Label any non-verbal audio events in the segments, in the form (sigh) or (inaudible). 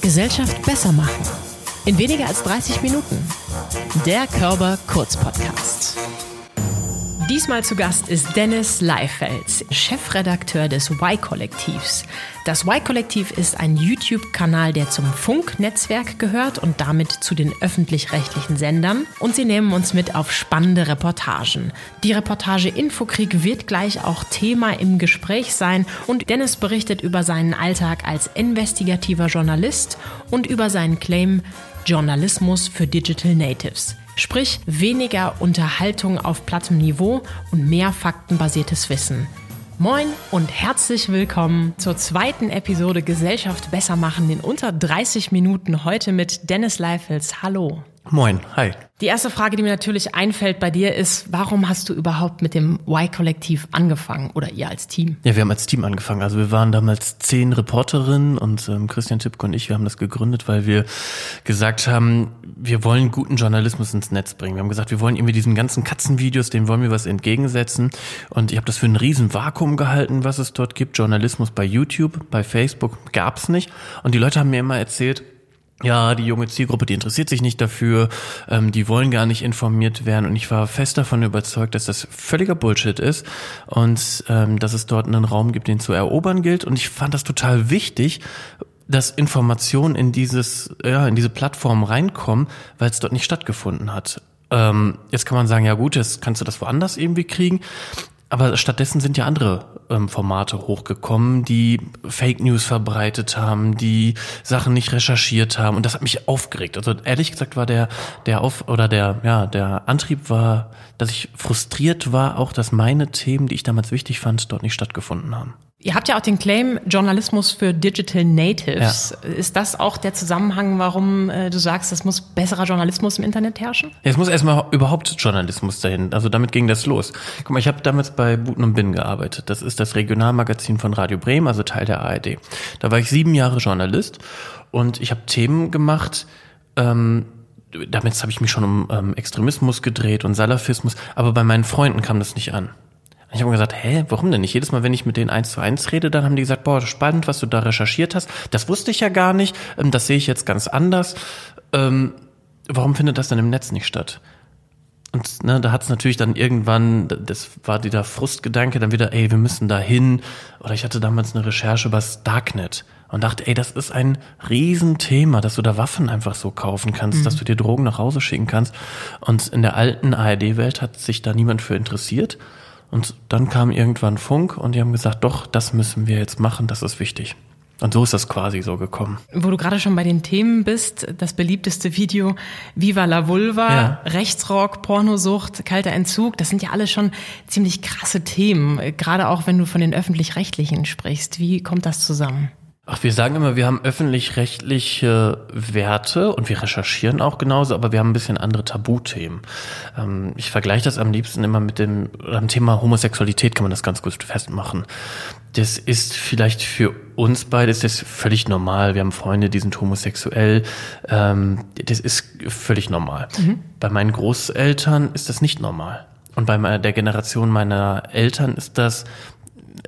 Gesellschaft besser machen. In weniger als 30 Minuten. Der Körper Kurz Podcast. Diesmal zu Gast ist Dennis Leifeld, Chefredakteur des Y-Kollektivs. Das Y-Kollektiv ist ein YouTube-Kanal, der zum Funk-Netzwerk gehört und damit zu den öffentlich-rechtlichen Sendern. Und sie nehmen uns mit auf spannende Reportagen. Die Reportage Infokrieg wird gleich auch Thema im Gespräch sein und Dennis berichtet über seinen Alltag als investigativer Journalist und über seinen Claim Journalismus für Digital Natives. Sprich weniger Unterhaltung auf plattem Niveau und mehr faktenbasiertes Wissen. Moin und herzlich willkommen zur zweiten Episode Gesellschaft besser machen in unter 30 Minuten heute mit Dennis Leifels. Hallo. Moin, hi. Die erste Frage, die mir natürlich einfällt bei dir ist, warum hast du überhaupt mit dem Y-Kollektiv angefangen oder ihr als Team? Ja, wir haben als Team angefangen. Also wir waren damals zehn Reporterinnen und ähm, Christian Tippke und ich, wir haben das gegründet, weil wir gesagt haben, wir wollen guten Journalismus ins Netz bringen. Wir haben gesagt, wir wollen irgendwie diesen ganzen Katzenvideos, denen wollen wir was entgegensetzen. Und ich habe das für ein riesen Vakuum gehalten, was es dort gibt. Journalismus bei YouTube, bei Facebook gab's nicht. Und die Leute haben mir immer erzählt, ja, die junge Zielgruppe, die interessiert sich nicht dafür, ähm, die wollen gar nicht informiert werden. Und ich war fest davon überzeugt, dass das völliger Bullshit ist und ähm, dass es dort einen Raum gibt, den zu erobern gilt. Und ich fand das total wichtig, dass Informationen in dieses, ja, in diese Plattform reinkommen, weil es dort nicht stattgefunden hat. Ähm, jetzt kann man sagen, ja gut, jetzt kannst du das woanders irgendwie kriegen. Aber stattdessen sind ja andere ähm, Formate hochgekommen, die Fake News verbreitet haben, die Sachen nicht recherchiert haben und das hat mich aufgeregt. Also ehrlich gesagt war der der auf oder der ja der Antrieb war, dass ich frustriert war, auch dass meine Themen, die ich damals wichtig fand, dort nicht stattgefunden haben. Ihr habt ja auch den Claim Journalismus für Digital Natives. Ja. Ist das auch der Zusammenhang, warum äh, du sagst, es muss besserer Journalismus im Internet herrschen? Ja, es muss erstmal überhaupt Journalismus dahin. Also damit ging das los. Guck mal, ich habe damals bei Buten und Bin gearbeitet. Das ist das Regionalmagazin von Radio Bremen, also Teil der ARD. Da war ich sieben Jahre Journalist und ich habe Themen gemacht, ähm, damit habe ich mich schon um ähm, Extremismus gedreht und Salafismus, aber bei meinen Freunden kam das nicht an. Ich habe gesagt, hä, warum denn nicht? Jedes Mal, wenn ich mit denen eins zu eins rede, dann haben die gesagt, boah, spannend, was du da recherchiert hast. Das wusste ich ja gar nicht. Ähm, das sehe ich jetzt ganz anders. Ähm, warum findet das denn im Netz nicht statt? Und ne, da hat es natürlich dann irgendwann, das war dieser Frustgedanke, dann wieder, ey, wir müssen da hin. Oder ich hatte damals eine Recherche über das Darknet und dachte, ey, das ist ein Riesenthema, dass du da Waffen einfach so kaufen kannst, mhm. dass du dir Drogen nach Hause schicken kannst. Und in der alten ARD-Welt hat sich da niemand für interessiert. Und dann kam irgendwann Funk und die haben gesagt, doch, das müssen wir jetzt machen, das ist wichtig. Und so ist das quasi so gekommen. Wo du gerade schon bei den Themen bist, das beliebteste Video Viva la Vulva, ja. Rechtsrock, Pornosucht, kalter Entzug, das sind ja alle schon ziemlich krasse Themen, gerade auch wenn du von den öffentlich-rechtlichen sprichst. Wie kommt das zusammen? Ach, wir sagen immer, wir haben öffentlich-rechtliche Werte und wir recherchieren auch genauso, aber wir haben ein bisschen andere Tabuthemen. Ähm, ich vergleiche das am liebsten immer mit dem, am Thema Homosexualität kann man das ganz gut festmachen. Das ist vielleicht für uns beide ist das völlig normal. Wir haben Freunde, die sind homosexuell. Ähm, das ist völlig normal. Mhm. Bei meinen Großeltern ist das nicht normal. Und bei der Generation meiner Eltern ist das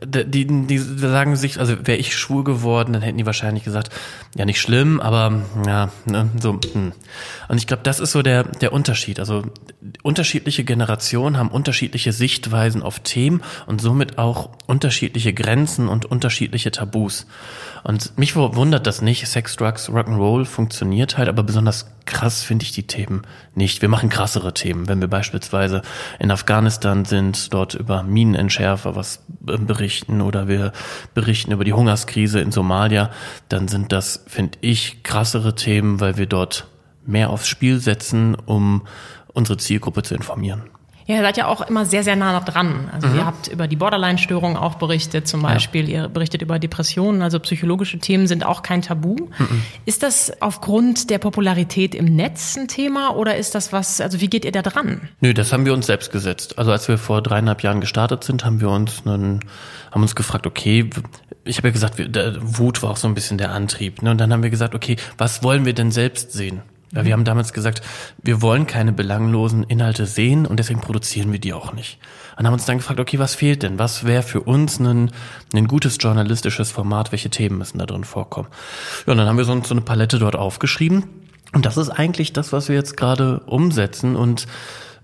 die, die sagen sich, also wäre ich schwul geworden, dann hätten die wahrscheinlich gesagt, ja nicht schlimm, aber ja, ne, so. Hm. Und ich glaube, das ist so der der Unterschied. Also unterschiedliche Generationen haben unterschiedliche Sichtweisen auf Themen und somit auch unterschiedliche Grenzen und unterschiedliche Tabus. Und mich wundert das nicht. Sex, Drugs, Rock'n'Roll funktioniert halt, aber besonders krass finde ich die Themen nicht. Wir machen krassere Themen. Wenn wir beispielsweise in Afghanistan sind, dort über Minenentschärfer was äh, berichten oder wir berichten über die Hungerskrise in Somalia, dann sind das, finde ich, krassere Themen, weil wir dort mehr aufs Spiel setzen, um unsere Zielgruppe zu informieren. Ja, ihr seid ja auch immer sehr, sehr nah dran. Also mhm. ihr habt über die Borderline-Störung auch berichtet zum Beispiel. Ja. Ihr berichtet über Depressionen, also psychologische Themen sind auch kein Tabu. Mhm. Ist das aufgrund der Popularität im Netz ein Thema oder ist das was, also wie geht ihr da dran? Nö, das haben wir uns selbst gesetzt. Also als wir vor dreieinhalb Jahren gestartet sind, haben wir uns einen, haben uns gefragt, okay, ich habe ja gesagt, Wut war auch so ein bisschen der Antrieb. Ne? Und dann haben wir gesagt, okay, was wollen wir denn selbst sehen? Weil wir haben damals gesagt, wir wollen keine belanglosen Inhalte sehen und deswegen produzieren wir die auch nicht. Und haben uns dann gefragt, okay, was fehlt denn? Was wäre für uns ein, ein gutes journalistisches Format? Welche Themen müssen da drin vorkommen? Ja, und dann haben wir so, so eine Palette dort aufgeschrieben. Und das ist eigentlich das, was wir jetzt gerade umsetzen und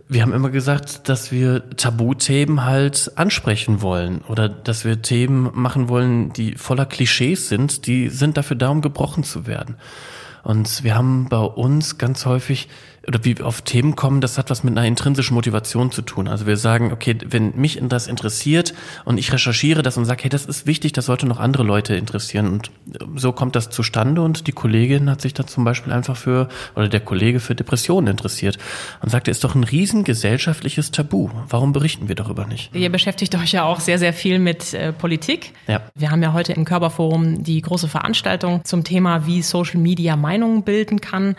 wir haben immer gesagt, dass wir Tabuthemen halt ansprechen wollen oder dass wir Themen machen wollen, die voller Klischees sind, die sind dafür da, um gebrochen zu werden. Und wir haben bei uns ganz häufig oder wie wir auf Themen kommen, das hat was mit einer intrinsischen Motivation zu tun. Also wir sagen, okay, wenn mich das interessiert und ich recherchiere das und sage, hey, das ist wichtig, das sollte noch andere Leute interessieren. Und so kommt das zustande und die Kollegin hat sich da zum Beispiel einfach für, oder der Kollege für Depressionen interessiert und sagte, ist doch ein riesen gesellschaftliches Tabu. Warum berichten wir darüber nicht? Ihr beschäftigt euch ja auch sehr, sehr viel mit äh, Politik. Ja. Wir haben ja heute im Körperforum die große Veranstaltung zum Thema, wie Social Media Meinungen bilden kann.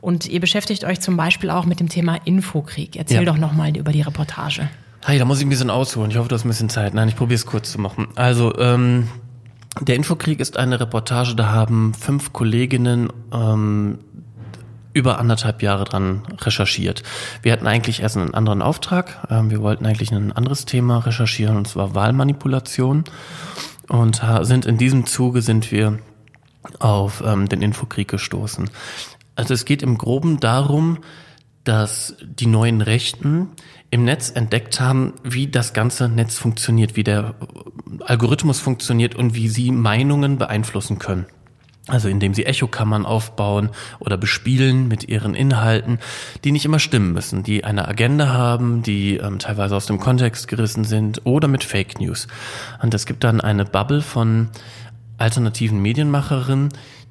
Und ihr beschäftigt euch zum Beispiel auch mit dem Thema Infokrieg. Erzähl ja. doch nochmal über die Reportage. Hey, da muss ich ein bisschen ausholen. Ich hoffe, du hast ein bisschen Zeit. Nein, ich probiere es kurz zu machen. Also, ähm, der Infokrieg ist eine Reportage, da haben fünf Kolleginnen ähm, über anderthalb Jahre dran recherchiert. Wir hatten eigentlich erst einen anderen Auftrag. Ähm, wir wollten eigentlich ein anderes Thema recherchieren, und zwar Wahlmanipulation. Und sind in diesem Zuge sind wir auf ähm, den Infokrieg gestoßen. Also es geht im Groben darum, dass die neuen Rechten im Netz entdeckt haben, wie das ganze Netz funktioniert, wie der Algorithmus funktioniert und wie sie Meinungen beeinflussen können. Also indem sie Echokammern aufbauen oder bespielen mit ihren Inhalten, die nicht immer stimmen müssen, die eine Agenda haben, die ähm, teilweise aus dem Kontext gerissen sind oder mit Fake News. Und es gibt dann eine Bubble von alternativen Medienmacherinnen,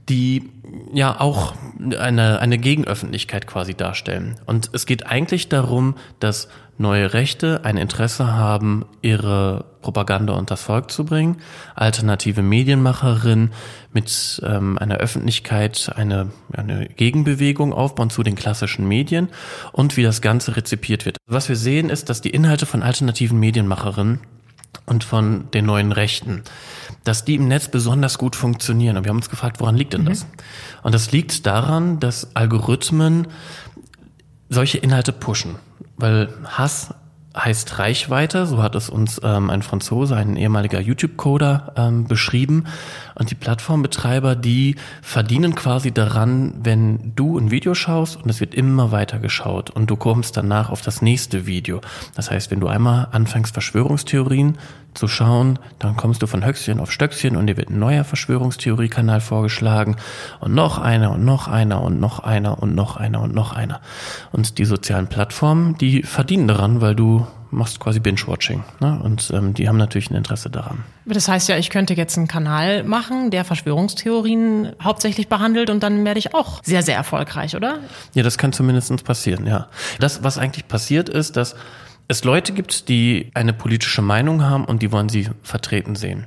die ja auch eine, eine Gegenöffentlichkeit quasi darstellen. Und es geht eigentlich darum, dass neue Rechte ein Interesse haben, ihre Propaganda unters Volk zu bringen, alternative Medienmacherin mit ähm, einer Öffentlichkeit eine, eine Gegenbewegung aufbauen zu den klassischen Medien und wie das Ganze rezipiert wird. Was wir sehen ist, dass die Inhalte von alternativen Medienmacherinnen und von den neuen Rechten, dass die im Netz besonders gut funktionieren. Und wir haben uns gefragt, woran liegt denn mhm. das? Und das liegt daran, dass Algorithmen solche Inhalte pushen, weil Hass heißt Reichweite, so hat es uns ähm, ein Franzose, ein ehemaliger YouTube-Coder ähm, beschrieben. Und die Plattformbetreiber, die verdienen quasi daran, wenn du ein Video schaust und es wird immer weiter geschaut und du kommst danach auf das nächste Video. Das heißt, wenn du einmal anfängst, Verschwörungstheorien zu schauen, dann kommst du von Höchstchen auf Stöckchen und dir wird ein neuer Verschwörungstheoriekanal vorgeschlagen und noch einer und noch einer und noch einer und noch einer und noch einer. Und die sozialen Plattformen, die verdienen daran, weil du machst quasi Binge-Watching. Ne? Und ähm, die haben natürlich ein Interesse daran. Das heißt ja, ich könnte jetzt einen Kanal machen, der Verschwörungstheorien hauptsächlich behandelt und dann werde ich auch sehr, sehr erfolgreich, oder? Ja, das kann zumindest passieren, ja. Das, was eigentlich passiert ist, dass es Leute gibt, die eine politische Meinung haben und die wollen sie vertreten sehen.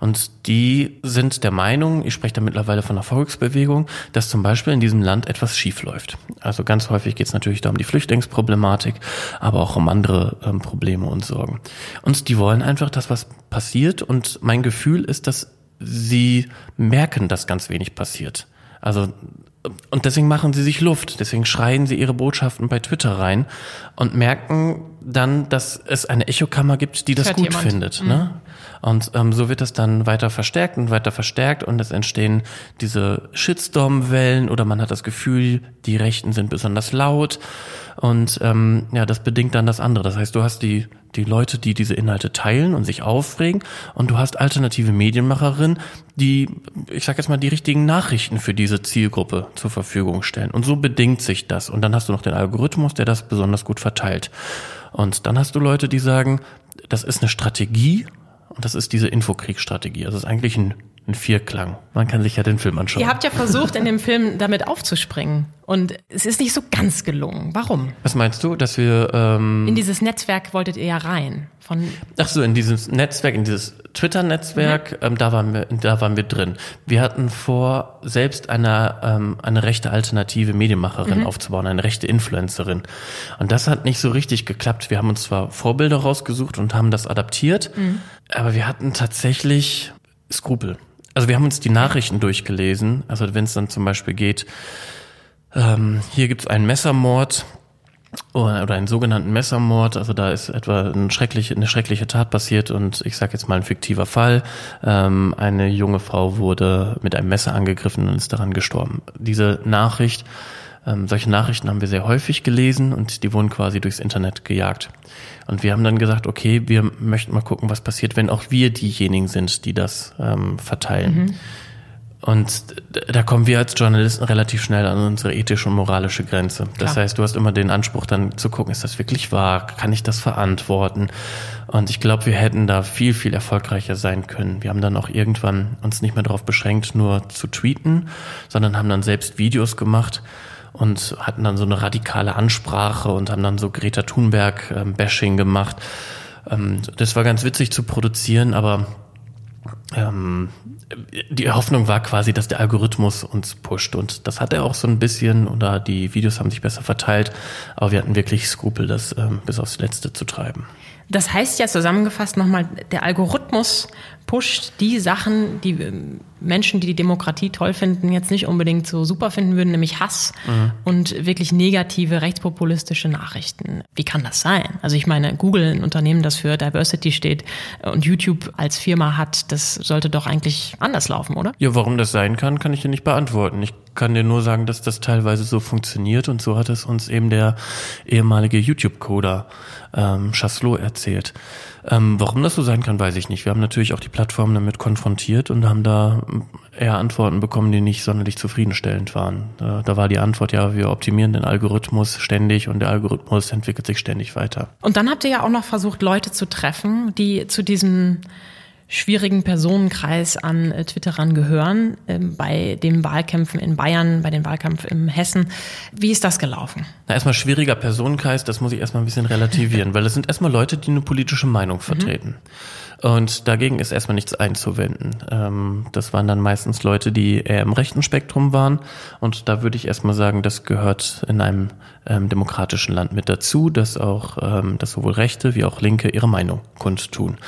Und die sind der Meinung, ich spreche da mittlerweile von einer Volksbewegung, dass zum Beispiel in diesem Land etwas schief läuft. Also ganz häufig geht es natürlich da um die Flüchtlingsproblematik, aber auch um andere ähm, Probleme und Sorgen. Und die wollen einfach, dass was passiert. Und mein Gefühl ist, dass sie merken, dass ganz wenig passiert. Also und deswegen machen sie sich Luft, deswegen schreien sie ihre Botschaften bei Twitter rein und merken dann, dass es eine Echokammer gibt, die das, das gut jemand. findet. Mhm. Ne? Und ähm, so wird es dann weiter verstärkt und weiter verstärkt und es entstehen diese Shitstorm-Wellen oder man hat das Gefühl, die Rechten sind besonders laut und ähm, ja, das bedingt dann das andere. Das heißt, du hast die die Leute, die diese Inhalte teilen und sich aufregen und du hast alternative Medienmacherinnen, die, ich sag jetzt mal, die richtigen Nachrichten für diese Zielgruppe zur Verfügung stellen. Und so bedingt sich das. Und dann hast du noch den Algorithmus, der das besonders gut verteilt. Und dann hast du Leute, die sagen, das ist eine Strategie und das ist diese Infokriegsstrategie. Also es ist eigentlich ein, ein Vierklang. Man kann sich ja den Film anschauen. Ihr habt ja versucht, in dem Film damit aufzuspringen. Und es ist nicht so ganz gelungen. Warum? Was meinst du, dass wir... Ähm in dieses Netzwerk wolltet ihr ja rein. Von Ach so, in dieses Netzwerk, in dieses Twitter-Netzwerk, mhm. ähm, da, waren wir, da waren wir drin. Wir hatten vor, selbst eine, ähm, eine rechte alternative Medienmacherin mhm. aufzubauen, eine rechte Influencerin. Und das hat nicht so richtig geklappt. Wir haben uns zwar Vorbilder rausgesucht und haben das adaptiert, mhm. aber wir hatten tatsächlich Skrupel. Also wir haben uns die Nachrichten durchgelesen. Also wenn es dann zum Beispiel geht, ähm, hier gibt es einen Messermord oder einen sogenannten Messermord. Also da ist etwa eine schreckliche, eine schreckliche Tat passiert und ich sage jetzt mal ein fiktiver Fall. Ähm, eine junge Frau wurde mit einem Messer angegriffen und ist daran gestorben. Diese Nachricht, ähm, solche Nachrichten haben wir sehr häufig gelesen und die wurden quasi durchs Internet gejagt. Und wir haben dann gesagt, okay, wir möchten mal gucken, was passiert, wenn auch wir diejenigen sind, die das ähm, verteilen. Mhm. Und da kommen wir als Journalisten relativ schnell an unsere ethische und moralische Grenze. Das Klar. heißt, du hast immer den Anspruch dann zu gucken, ist das wirklich wahr? Kann ich das verantworten? Und ich glaube, wir hätten da viel, viel erfolgreicher sein können. Wir haben dann auch irgendwann uns nicht mehr darauf beschränkt, nur zu tweeten, sondern haben dann selbst Videos gemacht und hatten dann so eine radikale Ansprache und haben dann so Greta Thunberg-Bashing ähm, gemacht. Ähm, das war ganz witzig zu produzieren, aber ähm, die Hoffnung war quasi, dass der Algorithmus uns pusht und das hat er auch so ein bisschen oder die Videos haben sich besser verteilt, aber wir hatten wirklich Skrupel, das ähm, bis aufs Letzte zu treiben. Das heißt ja zusammengefasst nochmal, der Algorithmus pusht die Sachen, die ähm, Menschen, die die Demokratie toll finden, jetzt nicht unbedingt so super finden würden, nämlich Hass mhm. und wirklich negative rechtspopulistische Nachrichten. Wie kann das sein? Also ich meine, Google, ein Unternehmen, das für Diversity steht und YouTube als Firma hat, das sollte doch eigentlich anders laufen, oder? Ja, warum das sein kann, kann ich dir nicht beantworten. Ich kann dir nur sagen, dass das teilweise so funktioniert und so hat es uns eben der ehemalige YouTube-Coder ähm, Chasselot erzählt. Ähm, warum das so sein kann, weiß ich nicht. Wir haben natürlich auch die Plattform damit konfrontiert und haben da eher Antworten bekommen, die nicht sonderlich zufriedenstellend waren. Da, da war die Antwort, ja, wir optimieren den Algorithmus ständig und der Algorithmus entwickelt sich ständig weiter. Und dann habt ihr ja auch noch versucht, Leute zu treffen, die zu diesem schwierigen Personenkreis an äh, Twitterern gehören, äh, bei den Wahlkämpfen in Bayern, bei den Wahlkämpfen in Hessen. Wie ist das gelaufen? Na, erstmal schwieriger Personenkreis, das muss ich erstmal ein bisschen relativieren, weil es sind erstmal Leute, die eine politische Meinung vertreten. Mhm. Und dagegen ist erstmal nichts einzuwenden. Ähm, das waren dann meistens Leute, die eher im rechten Spektrum waren. Und da würde ich erstmal sagen, das gehört in einem ähm, demokratischen Land mit dazu, dass auch, ähm, dass sowohl Rechte wie auch Linke ihre Meinung kundtun.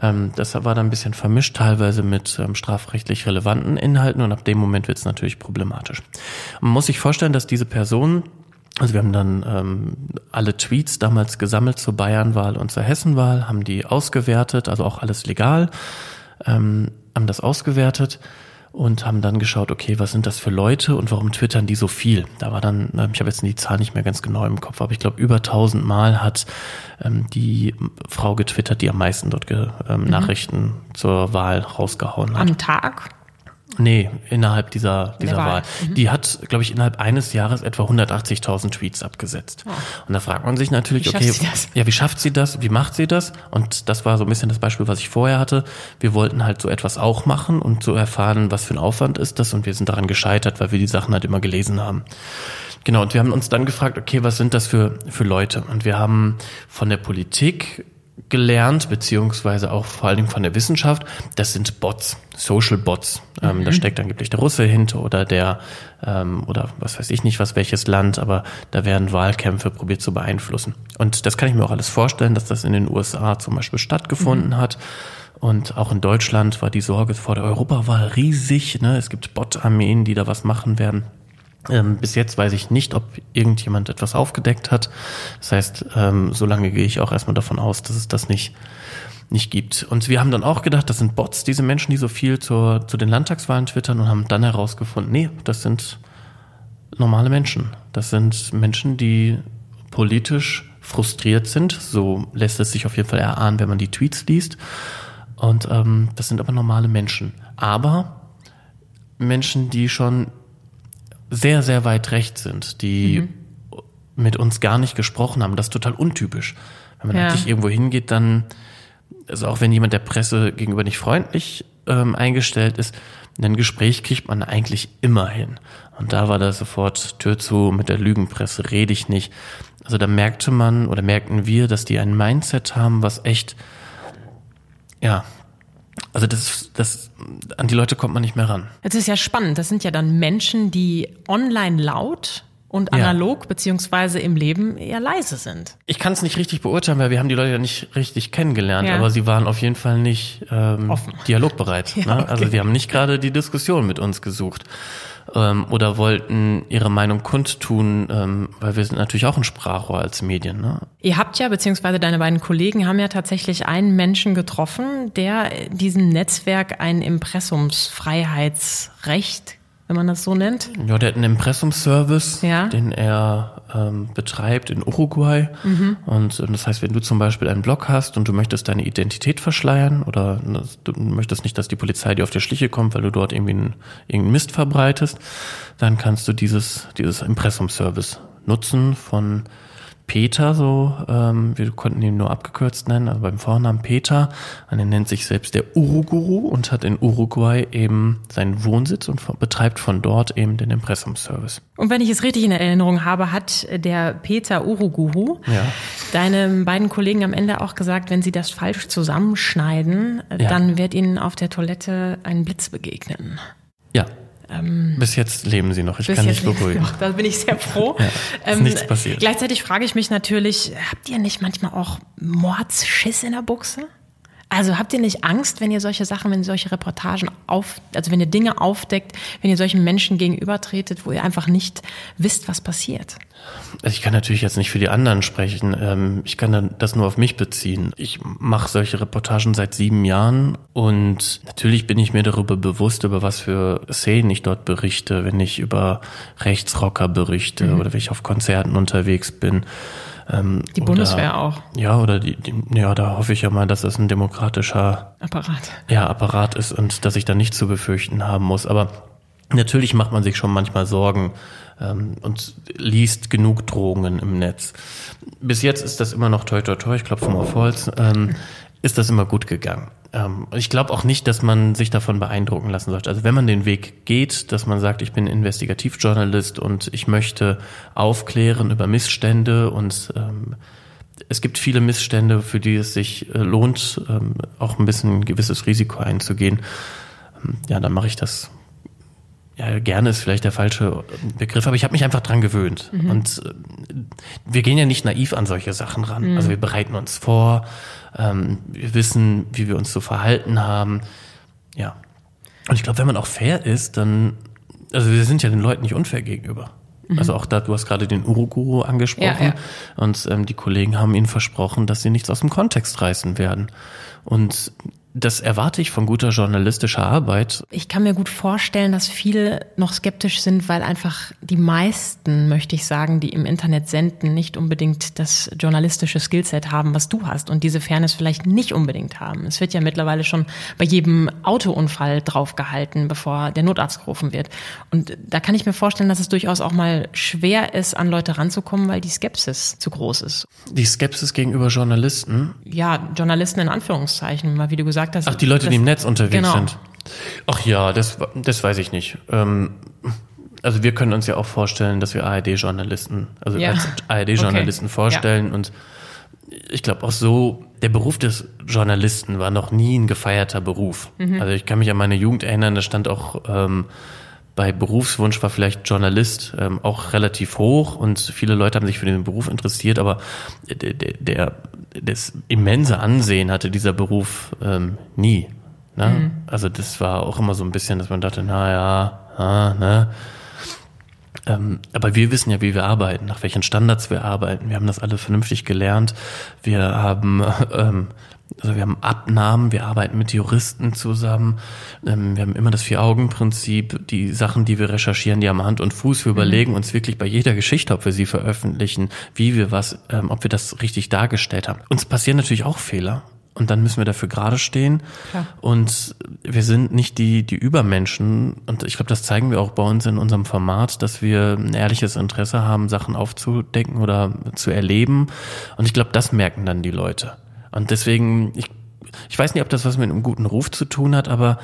Ähm, das war dann ein bisschen vermischt, teilweise mit ähm, strafrechtlich relevanten Inhalten und ab dem Moment wird es natürlich problematisch. Man muss sich vorstellen, dass diese Person also wir haben dann ähm, alle Tweets damals gesammelt zur Bayernwahl und zur Hessenwahl, haben die ausgewertet, also auch alles legal, ähm, haben das ausgewertet und haben dann geschaut, okay, was sind das für Leute und warum twittern die so viel? Da war dann, ähm, ich habe jetzt die Zahl nicht mehr ganz genau im Kopf, aber ich glaube, über 1000 Mal hat ähm, die Frau getwittert, die am meisten dort ge, ähm, mhm. Nachrichten zur Wahl rausgehauen hat. Am Tag? Nee, innerhalb dieser, dieser Wahl. Wahl. Mhm. Die hat, glaube ich, innerhalb eines Jahres etwa 180.000 Tweets abgesetzt. Oh. Und da fragt man sich natürlich, wie okay, ja, wie schafft sie das? Wie macht sie das? Und das war so ein bisschen das Beispiel, was ich vorher hatte. Wir wollten halt so etwas auch machen und so erfahren, was für ein Aufwand ist das. Und wir sind daran gescheitert, weil wir die Sachen halt immer gelesen haben. Genau, und wir haben uns dann gefragt, okay, was sind das für, für Leute? Und wir haben von der Politik gelernt, beziehungsweise auch vor allen Dingen von der Wissenschaft, das sind Bots, Social Bots. Ähm, mhm. Da steckt angeblich der Russe hinter oder der, ähm, oder was weiß ich nicht, was welches Land, aber da werden Wahlkämpfe probiert zu beeinflussen. Und das kann ich mir auch alles vorstellen, dass das in den USA zum Beispiel stattgefunden mhm. hat. Und auch in Deutschland war die Sorge vor der Europawahl riesig. Ne? Es gibt Bot-Armeen, die da was machen werden. Ähm, bis jetzt weiß ich nicht, ob irgendjemand etwas aufgedeckt hat. Das heißt, ähm, solange gehe ich auch erstmal davon aus, dass es das nicht, nicht gibt. Und wir haben dann auch gedacht, das sind Bots, diese Menschen, die so viel zur, zu den Landtagswahlen twittern und haben dann herausgefunden, nee, das sind normale Menschen. Das sind Menschen, die politisch frustriert sind. So lässt es sich auf jeden Fall erahnen, wenn man die Tweets liest. Und ähm, das sind aber normale Menschen. Aber Menschen, die schon sehr, sehr weit rechts sind, die mhm. mit uns gar nicht gesprochen haben. Das ist total untypisch. Wenn man ja. eigentlich irgendwo hingeht, dann, also auch wenn jemand der Presse gegenüber nicht freundlich ähm, eingestellt ist, ein Gespräch kriegt man eigentlich immer hin. Und da war da sofort Tür zu, mit der Lügenpresse rede ich nicht. Also da merkte man oder merkten wir, dass die ein Mindset haben, was echt, ja, also das, das, an die Leute kommt man nicht mehr ran. Jetzt ist ja spannend. Das sind ja dann Menschen, die online laut und analog ja. beziehungsweise im Leben eher leise sind. Ich kann es nicht richtig beurteilen, weil wir haben die Leute ja nicht richtig kennengelernt, ja. aber sie waren auf jeden Fall nicht ähm, dialogbereit. (laughs) Ja, ne? okay. Also sie haben nicht gerade die Diskussion mit uns gesucht ähm, oder wollten ihre Meinung kundtun, ähm, weil wir sind natürlich auch ein Sprachrohr als Medien. Ne? Ihr habt ja, beziehungsweise deine beiden Kollegen haben ja tatsächlich einen Menschen getroffen, der diesem Netzwerk ein Impressumsfreiheitsrecht wenn man das so nennt. Ja, der hat einen Impressumsservice, ja. den er ähm, betreibt in Uruguay. Mhm. Und ähm, das heißt, wenn du zum Beispiel einen Blog hast und du möchtest deine Identität verschleiern oder du möchtest nicht, dass die Polizei dir auf die Schliche kommt, weil du dort irgendwie einen, irgendeinen Mist verbreitest, dann kannst du dieses, dieses Impressumsservice nutzen von Peter, so, ähm, wir konnten ihn nur abgekürzt nennen, also beim Vornamen Peter. Und er nennt sich selbst der Uruguru und hat in Uruguay eben seinen Wohnsitz und betreibt von dort eben den Impressumservice. Und wenn ich es richtig in Erinnerung habe, hat der Peter Uruguru ja. deine beiden Kollegen am Ende auch gesagt, wenn sie das falsch zusammenschneiden, ja. dann wird ihnen auf der Toilette ein Blitz begegnen. Ja, ähm, Bis jetzt leben sie noch. Ich kann nicht beruhigen. Noch. Da bin ich sehr froh. ja, ist ähm, nichts passiert. Gleichzeitig frage ich mich natürlich, habt ihr nicht manchmal auch Mordsschiss in der Buchse? Also habt ihr nicht Angst, wenn ihr solche Sachen, wenn ihr solche Reportagen auf, also wenn ihr Dinge aufdeckt, wenn ihr solchen Menschen gegenübertretet, wo ihr einfach nicht wisst, was passiert? Also ich kann natürlich jetzt nicht für die anderen sprechen. Ähm, ich kann das nur auf mich beziehen. Ich mache solche Reportagen seit sieben Jahren und natürlich bin ich mir darüber bewusst, über was für Szenen ich dort berichte, wenn ich über Rechtsrocker berichte mhm. oder wenn ich auf Konzerten unterwegs bin. Ähm, die Bundeswehr oder, auch. Ja, oder die, die, ja, da hoffe ich ja mal, dass es ein demokratischer Apparat. Ja, Apparat ist und dass ich da nichts zu befürchten haben muss. Aber natürlich macht man sich schon manchmal Sorgen ähm, und liest genug Drohungen im Netz. Bis jetzt ist das immer noch toi toi toi, ich glaube vom Holz, ähm, ist das immer gut gegangen. Ähm, ich glaube auch nicht, dass man sich davon beeindrucken lassen sollte. Also wenn man den Weg geht, dass man sagt, ich bin Investigativjournalist und ich möchte aufklären über Missstände und ähm, es gibt viele Missstände, für die es sich äh, lohnt, ähm, auch ein bisschen ein gewisses Risiko einzugehen. Ähm, ja, dann mache ich das. Ja, gerne ist vielleicht der falsche Begriff, aber ich habe mich einfach dran gewöhnt. Mhm. Und äh, wir gehen ja nicht naiv an solche Sachen ran. Mhm. Also wir bereiten uns vor, ähm, wir wissen, wie wir uns zu verhalten haben. Ja. Und ich glaube, wenn man auch fair ist, dann, also wir sind ja den Leuten nicht unfair gegenüber. Mhm. Also auch da, du hast gerade den Uruguru angesprochen ja, ja. und ähm, die Kollegen haben ihnen versprochen, dass sie nichts aus dem Kontext reißen werden. Und das erwarte ich von guter journalistischer Arbeit. Ich kann mir gut vorstellen, dass viele noch skeptisch sind, weil einfach die meisten, möchte ich sagen, die im Internet senden, nicht unbedingt das journalistische Skillset haben, was du hast und diese Fairness vielleicht nicht unbedingt haben. Es wird ja mittlerweile schon bei jedem Autounfall draufgehalten, bevor der Notarzt gerufen wird. Und da kann ich mir vorstellen, dass es durchaus auch mal schwer ist, an Leute ranzukommen, weil die Skepsis zu groß ist. Die Skepsis gegenüber Journalisten? Ja, Journalisten in Anführungszeichen, mal wie du gesagt gesagt hast. Ach, die Leute, die im Netz unterwegs genau. sind. Ach ja, das, das weiß ich nicht. Ähm, also wir können uns ja auch vorstellen, dass wir ARD-Journalisten, also ja. ARD-Journalisten okay. vorstellen ja. und ich glaube auch so, der Beruf des Journalisten war noch nie ein gefeierter Beruf. Mhm. Also ich kann mich an meine Jugend erinnern, da stand auch ähm, bei Berufswunsch war vielleicht Journalist ähm, auch relativ hoch und viele Leute haben sich für den Beruf interessiert, aber der, der, das immense Ansehen hatte dieser Beruf ähm, nie. Ne? Mhm. Also das war auch immer so ein bisschen, dass man dachte, na ja, ah, ne. Ähm, aber wir wissen ja, wie wir arbeiten, nach welchen Standards wir arbeiten. Wir haben das alle vernünftig gelernt. Wir haben (laughs) ähm, also wir haben Abnahmen, wir arbeiten mit Juristen zusammen, ähm, wir haben immer das Vier-Augen-Prinzip, die Sachen, die wir recherchieren, die haben Hand und Fuß, wir mhm. überlegen uns wirklich bei jeder Geschichte, ob wir sie veröffentlichen, wie wir was, ähm, ob wir das richtig dargestellt haben. Uns passieren natürlich auch Fehler. Und dann müssen wir dafür gerade stehen. Klar. Und wir sind nicht die, die Übermenschen. Und ich glaube, das zeigen wir auch bei uns in unserem Format, dass wir ein ehrliches Interesse haben, Sachen aufzudecken oder zu erleben. Und ich glaube, das merken dann die Leute. Und deswegen, ich, ich weiß nicht, ob das was mit einem guten Ruf zu tun hat, aber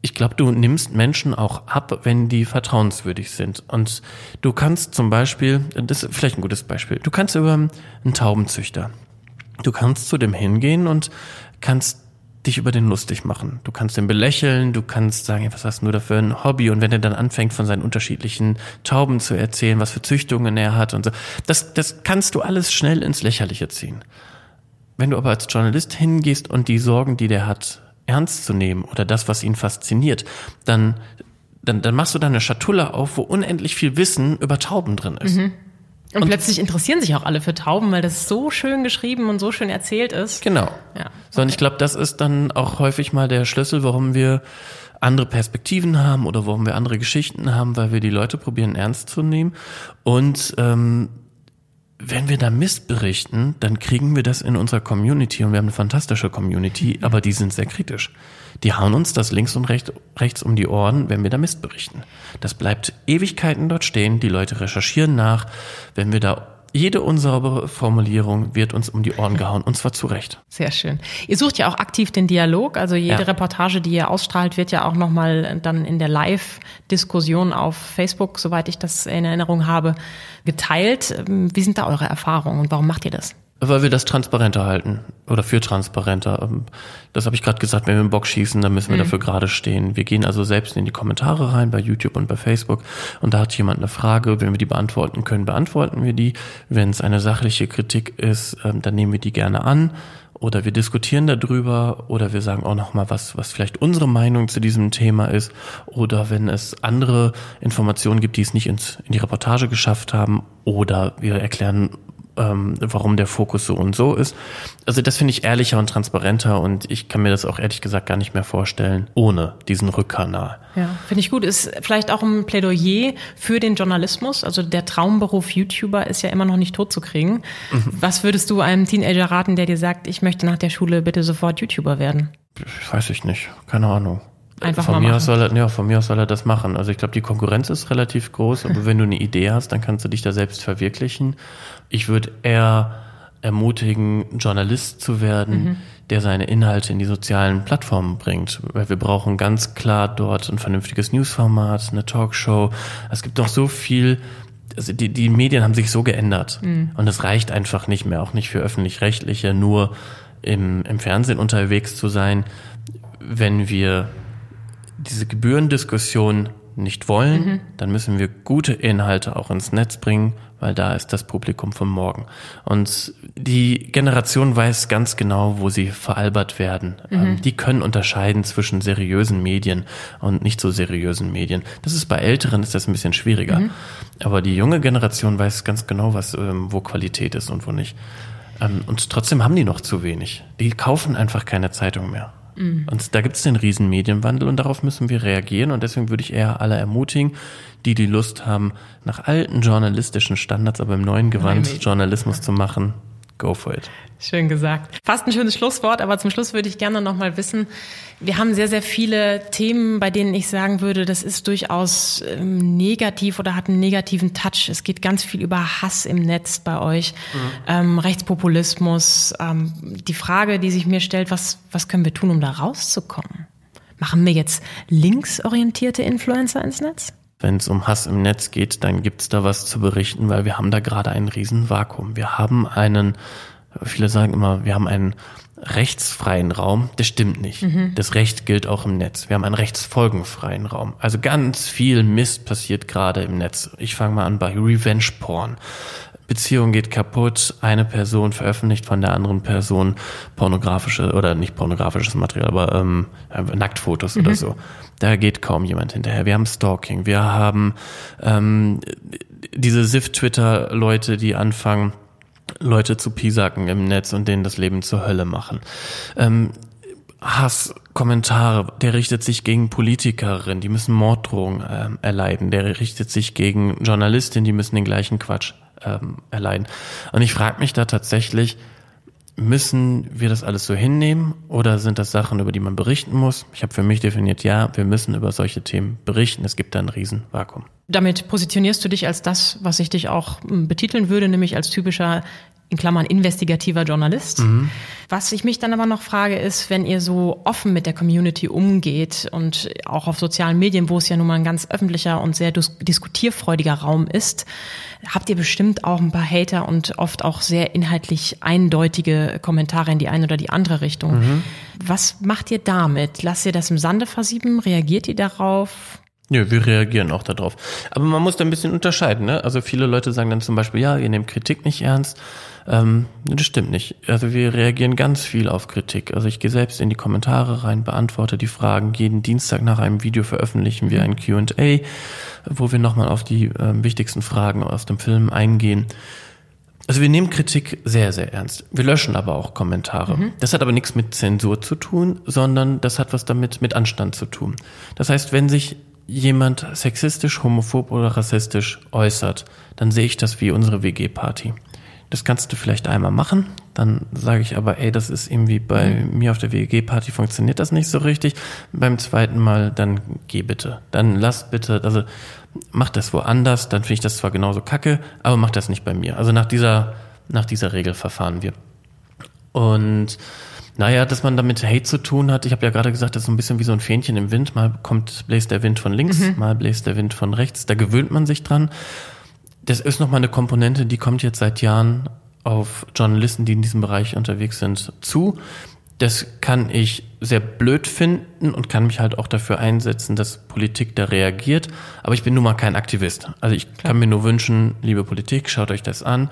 ich glaube, du nimmst Menschen auch ab, wenn die vertrauenswürdig sind. Und du kannst zum Beispiel, das ist vielleicht ein gutes Beispiel, du kannst über einen Taubenzüchter, du kannst zu dem hingehen und kannst dich über den lustig machen. Du kannst ihn belächeln, du kannst sagen, was hast du da für ein Hobby? Und wenn er dann anfängt, von seinen unterschiedlichen Tauben zu erzählen, was für Züchtungen er hat und so, das, das kannst du alles schnell ins Lächerliche ziehen. Wenn du aber als Journalist hingehst und die Sorgen, die der hat, ernst zu nehmen oder das, was ihn fasziniert, dann, dann, dann machst du da eine Schatulle auf, wo unendlich viel Wissen über Tauben drin ist. Mhm. Und, und, plötzlich interessieren sich auch alle für Tauben, weil das so schön geschrieben und so schön erzählt ist. Genau. Ja. Okay. So, und ich glaube, das ist dann auch häufig mal der Schlüssel, warum wir andere Perspektiven haben oder warum wir andere Geschichten haben, weil wir die Leute probieren ernst zu nehmen. Und ähm, wenn wir da Mist berichten, dann kriegen wir das in unserer Community und wir haben eine fantastische Community, aber die sind sehr kritisch. Die hauen uns das links und rechts, rechts um die Ohren, wenn wir da Mist berichten. Das bleibt Ewigkeiten dort stehen, die Leute recherchieren nach. Wenn wir da jede unsaubere Formulierung wird uns um die Ohren gehauen und zwar zu Recht. Sehr schön. Ihr sucht ja auch aktiv den Dialog, also jede ja. Reportage, die ihr ausstrahlt, wird ja auch nochmal dann in der Live-Diskussion auf Facebook, soweit ich das in Erinnerung habe, geteilt. Wie sind da eure Erfahrungen und warum macht ihr das? Weil wir das transparenter halten oder für transparenter. Ähm, das habe ich gerade gesagt, wenn wir einen Bock schießen, dann müssen wir mhm. dafür gerade stehen. Wir gehen also selbst in die Kommentare rein bei YouTube und bei Facebook und da hat jemand eine Frage, wenn wir die beantworten können, beantworten wir die. Wenn es eine sachliche Kritik ist, ähm, dann nehmen wir die gerne an oder wir diskutieren darüber oder wir sagen auch noch mal was, was vielleicht unsere Meinung zu diesem Thema ist oder wenn es andere Informationen gibt, die es nicht ins, in die Reportage geschafft haben oder wir erklären ähm, warum der Fokus so und so ist. Also das finde ich ehrlicher und transparenter und ich kann mir das auch ehrlich gesagt gar nicht mehr vorstellen ohne diesen Rückkanal. Ja, finde ich gut. Ist vielleicht auch ein Plädoyer für den Journalismus. Also der Traumberuf YouTuber ist ja immer noch nicht tot zu kriegen. Mhm. Was würdest du einem Teenager raten, der dir sagt, ich möchte nach der Schule bitte sofort YouTuber werden? Weiß ich nicht. Keine Ahnung. Einfach von mal mir machen. aus soll er, ja, von mir aus soll er das machen. Also ich glaube, die Konkurrenz ist relativ groß, aber (laughs) wenn du eine Idee hast, dann kannst du dich da selbst verwirklichen. Ich würde eher ermutigen, Journalist zu werden, mhm. der seine Inhalte in die sozialen Plattformen bringt. Weil wir brauchen ganz klar dort ein vernünftiges Newsformat, eine Talkshow. Es gibt noch so viel, also die, die Medien haben sich so geändert. Mhm. Und es reicht einfach nicht mehr, auch nicht für öffentlich-rechtliche, nur im, im Fernsehen unterwegs zu sein, wenn wir diese Gebührendiskussion nicht wollen, mhm. dann müssen wir gute Inhalte auch ins Netz bringen, weil da ist das Publikum von morgen. Und die Generation weiß ganz genau, wo sie veralbert werden. Mhm. Ähm, die können unterscheiden zwischen seriösen Medien und nicht so seriösen Medien. Das ist bei Älteren ist das ein bisschen schwieriger. Mhm. Aber die junge Generation weiß ganz genau, was, ähm, wo Qualität ist und wo nicht. Ähm, und trotzdem haben die noch zu wenig. Die kaufen einfach keine Zeitung mehr. Mhm. Und da gibt es den riesen Medienwandel und darauf müssen wir reagieren. Und deswegen würde ich eher alle ermutigen, die die Lust haben, nach alten journalistischen Standards, aber im neuen Gewand Journalismus zu machen, go for it. Schön gesagt. Fast ein schönes Schlusswort, aber zum Schluss würde ich gerne noch mal wissen, wir haben sehr, sehr viele Themen, bei denen ich sagen würde, das ist durchaus ähm, negativ oder hat einen negativen Touch. Es geht ganz viel über Hass im Netz bei euch, mhm. ähm, Rechtspopulismus. Ähm, die Frage, die sich mir stellt, was, was können wir tun, um da rauszukommen? Machen wir jetzt linksorientierte Influencer ins Netz? Wenn es um Hass im Netz geht, dann gibt's da was zu berichten, weil wir haben da gerade einen riesen Vakuum. Wir haben einen, viele sagen immer, wir haben einen rechtsfreien Raum. Das stimmt nicht. Mhm. Das Recht gilt auch im Netz. Wir haben einen rechtsfolgenfreien Raum. Also ganz viel Mist passiert gerade im Netz. Ich fange mal an bei Revenge Porn. Beziehung geht kaputt, eine Person veröffentlicht von der anderen Person pornografische oder nicht pornografisches Material, aber ähm, Nacktfotos mhm. oder so. Da geht kaum jemand hinterher. Wir haben Stalking, wir haben ähm, diese SIF-Twitter-Leute, die anfangen, Leute zu pisacken im Netz und denen das Leben zur Hölle machen. Ähm, Hass, der richtet sich gegen Politikerinnen, die müssen Morddrohungen äh, erleiden, der richtet sich gegen Journalistinnen, die müssen den gleichen Quatsch ähm, erleiden. Und ich frage mich da tatsächlich, müssen wir das alles so hinnehmen oder sind das Sachen, über die man berichten muss? Ich habe für mich definiert, ja, wir müssen über solche Themen berichten. Es gibt da ein Riesenvakuum. Damit positionierst du dich als das, was ich dich auch hm, betiteln würde, nämlich als typischer in Klammern investigativer Journalist. Mhm. Was ich mich dann aber noch frage, ist, wenn ihr so offen mit der Community umgeht und auch auf sozialen Medien, wo es ja nun mal ein ganz öffentlicher und sehr diskutierfreudiger Raum ist, habt ihr bestimmt auch ein paar Hater und oft auch sehr inhaltlich eindeutige Kommentare in die eine oder die andere Richtung. Mhm. Was macht ihr damit? Lasst ihr das im Sande versieben? Reagiert ihr darauf? Ja, wir reagieren auch darauf. Aber man muss da ein bisschen unterscheiden. Ne? Also viele Leute sagen dann zum Beispiel, ja, ihr nehmt Kritik nicht ernst. Ähm, das stimmt nicht. Also wir reagieren ganz viel auf Kritik. Also ich gehe selbst in die Kommentare rein, beantworte die Fragen. Jeden Dienstag nach einem Video veröffentlichen wir ein Q&A, wo wir nochmal auf die äh, wichtigsten Fragen aus dem Film eingehen. Also wir nehmen Kritik sehr, sehr ernst. Wir löschen aber auch Kommentare. Mhm. Das hat aber nichts mit Zensur zu tun, sondern das hat was damit mit Anstand zu tun. Das heißt, wenn sich jemand sexistisch, homophob oder rassistisch äußert, dann sehe ich das wie unsere WG-Party das kannst du vielleicht einmal machen. Dann sage ich aber, ey, das ist irgendwie bei mhm. mir auf der WG-Party funktioniert das nicht so richtig. Beim zweiten Mal, dann geh bitte. Dann lass bitte, also mach das woanders, dann finde ich das zwar genauso kacke, aber mach das nicht bei mir. Also nach dieser, nach dieser Regel verfahren wir. Und naja, dass man damit Hate zu tun hat, ich habe ja gerade gesagt, das ist so ein bisschen wie so ein Fähnchen im Wind. Mal kommt, bläst der Wind von links, mhm. mal bläst der Wind von rechts. Da gewöhnt man sich dran das ist nochmal eine Komponente, die kommt jetzt seit Jahren auf Journalisten, die in diesem Bereich unterwegs sind, zu. Das kann ich sehr blöd finden und kann mich halt auch dafür einsetzen, dass Politik da reagiert. Aber ich bin nun mal kein Aktivist. Also ich Klar. kann mir nur wünschen, liebe Politik, schaut euch das an.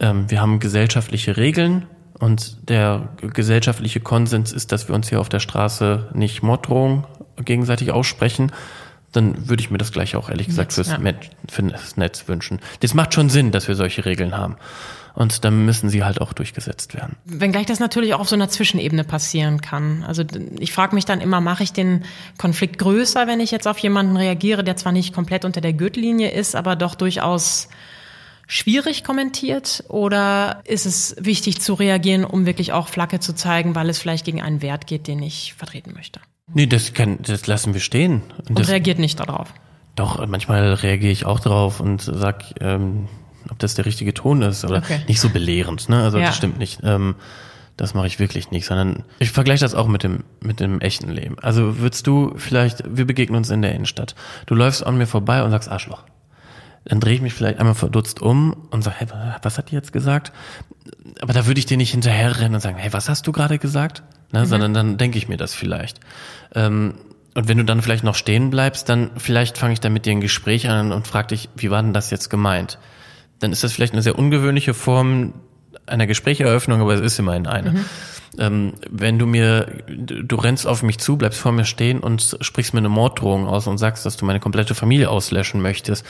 Ähm, wir haben gesellschaftliche Regeln und der gesellschaftliche Konsens ist, dass wir uns hier auf der Straße nicht Morddrohungen gegenseitig aussprechen, dann würde ich mir das gleich auch ehrlich gesagt fürs, ja. für das Netz wünschen. Das macht schon Sinn, dass wir solche Regeln haben. Und dann müssen sie halt auch durchgesetzt werden. Wenngleich das natürlich auch auf so einer Zwischenebene passieren kann. Also ich frage mich dann immer, mache ich den Konflikt größer, wenn ich jetzt auf jemanden reagiere, der zwar nicht komplett unter der Gürtellinie ist, aber doch durchaus schwierig kommentiert? Oder ist es wichtig zu reagieren, um wirklich auch Flagge zu zeigen, weil es vielleicht gegen einen Wert geht, den ich vertreten möchte? Nee, das kann, das lassen wir stehen. Und, und reagiert nicht darauf. Doch, manchmal reagiere ich auch darauf und sag, ähm, ob das der richtige Ton ist oder okay. nicht so belehrend, ne? Also ja. das stimmt nicht. Ähm, das mache ich wirklich nicht, sondern ich vergleiche das auch mit dem mit dem echten Leben. Also würdest du vielleicht, wir begegnen uns in der Innenstadt. Du läufst an mir vorbei und sagst Arschloch. Dann drehe ich mich vielleicht einmal verdutzt um und sage, hey, was hat die jetzt gesagt? Aber da würde ich dir nicht hinterherrennen und sagen, hey, was hast du gerade gesagt? Ne, mhm. Sondern dann denke ich mir das vielleicht. Ähm, und wenn du dann vielleicht noch stehen bleibst, dann vielleicht fange ich dann mit dir ein Gespräch an und frage dich, wie war denn das jetzt gemeint? Dann ist das vielleicht eine sehr ungewöhnliche Form einer Gesprächeröffnung, aber es ist immerhin eine. Mhm. Ähm, wenn du mir, du rennst auf mich zu, bleibst vor mir stehen und sprichst mir eine Morddrohung aus und sagst, dass du meine komplette Familie auslöschen möchtest.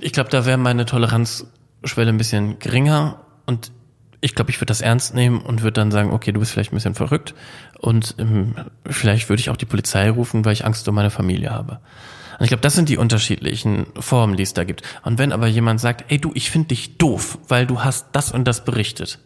Ich glaube, da wäre meine Toleranzschwelle ein bisschen geringer und ich glaube, ich würde das ernst nehmen und würde dann sagen, okay, du bist vielleicht ein bisschen verrückt und ähm, vielleicht würde ich auch die Polizei rufen, weil ich Angst um meine Familie habe. Und ich glaube, das sind die unterschiedlichen Formen, die es da gibt. Und wenn aber jemand sagt, ey du, ich finde dich doof, weil du hast das und das berichtet,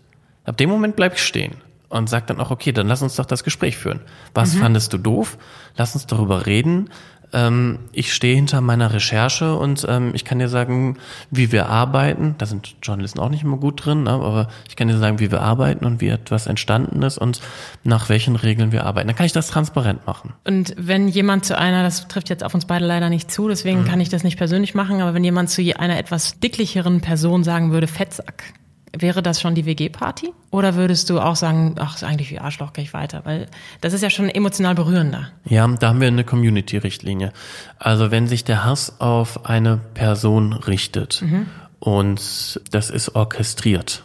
ab dem Moment bleib ich stehen und sag dann auch, okay, dann lass uns doch das Gespräch führen. Was mhm. fandest du doof? Lass uns darüber reden ähm, ich stehe hinter meiner Recherche und ähm, ich kann dir sagen, wie wir arbeiten. Da sind Journalisten auch nicht immer gut drin, ne? aber ich kann dir sagen, wie wir arbeiten und wie etwas entstanden ist und nach welchen Regeln wir arbeiten. Dann kann ich das transparent machen. Und wenn jemand zu einer, das trifft jetzt auf uns beide leider nicht zu, deswegen mhm. kann ich das nicht persönlich machen, aber wenn jemand zu einer etwas dicklicheren Person sagen würde, Fettsack, Wäre das schon die WG-Party? Oder würdest du auch sagen, ach, ist eigentlich wie Arschloch, gehe ich weiter? Weil das ist ja schon emotional berührender. Ja, da haben wir eine Community-Richtlinie. Also wenn sich der Hass auf eine Person richtet mhm. und das ist orchestriert,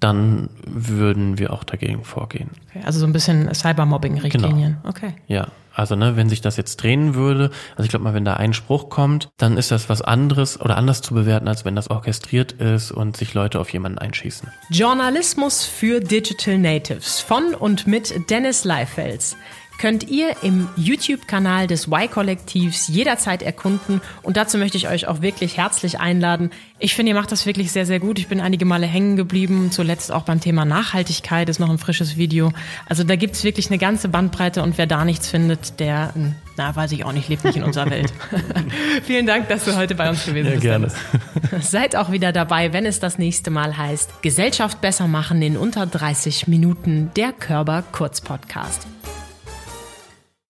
dann würden wir auch dagegen vorgehen. Okay, also so ein bisschen Cybermobbing-Richtlinien. Genau. Okay. Ja, also ne, wenn sich das jetzt drehen würde, also ich glaube mal, wenn da ein Spruch kommt, dann ist das was anderes oder anders zu bewerten, als wenn das orchestriert ist und sich Leute auf jemanden einschießen. Journalismus für Digital Natives von und mit Dennis Leifels könnt ihr im YouTube-Kanal des Y-Kollektivs jederzeit erkunden. Und dazu möchte ich euch auch wirklich herzlich einladen. Ich finde, ihr macht das wirklich sehr, sehr gut. Ich bin einige Male hängen geblieben. Zuletzt auch beim Thema Nachhaltigkeit ist noch ein frisches Video. Also da gibt es wirklich eine ganze Bandbreite und wer da nichts findet, der Na, weiß ich auch nicht, lebt nicht in unserer Welt. (laughs) Vielen Dank, dass du heute bei uns gewesen ja, bist. Gerne. Seid auch wieder dabei, wenn es das nächste Mal heißt Gesellschaft besser machen in unter 30 Minuten, der Körper Kurz Podcast.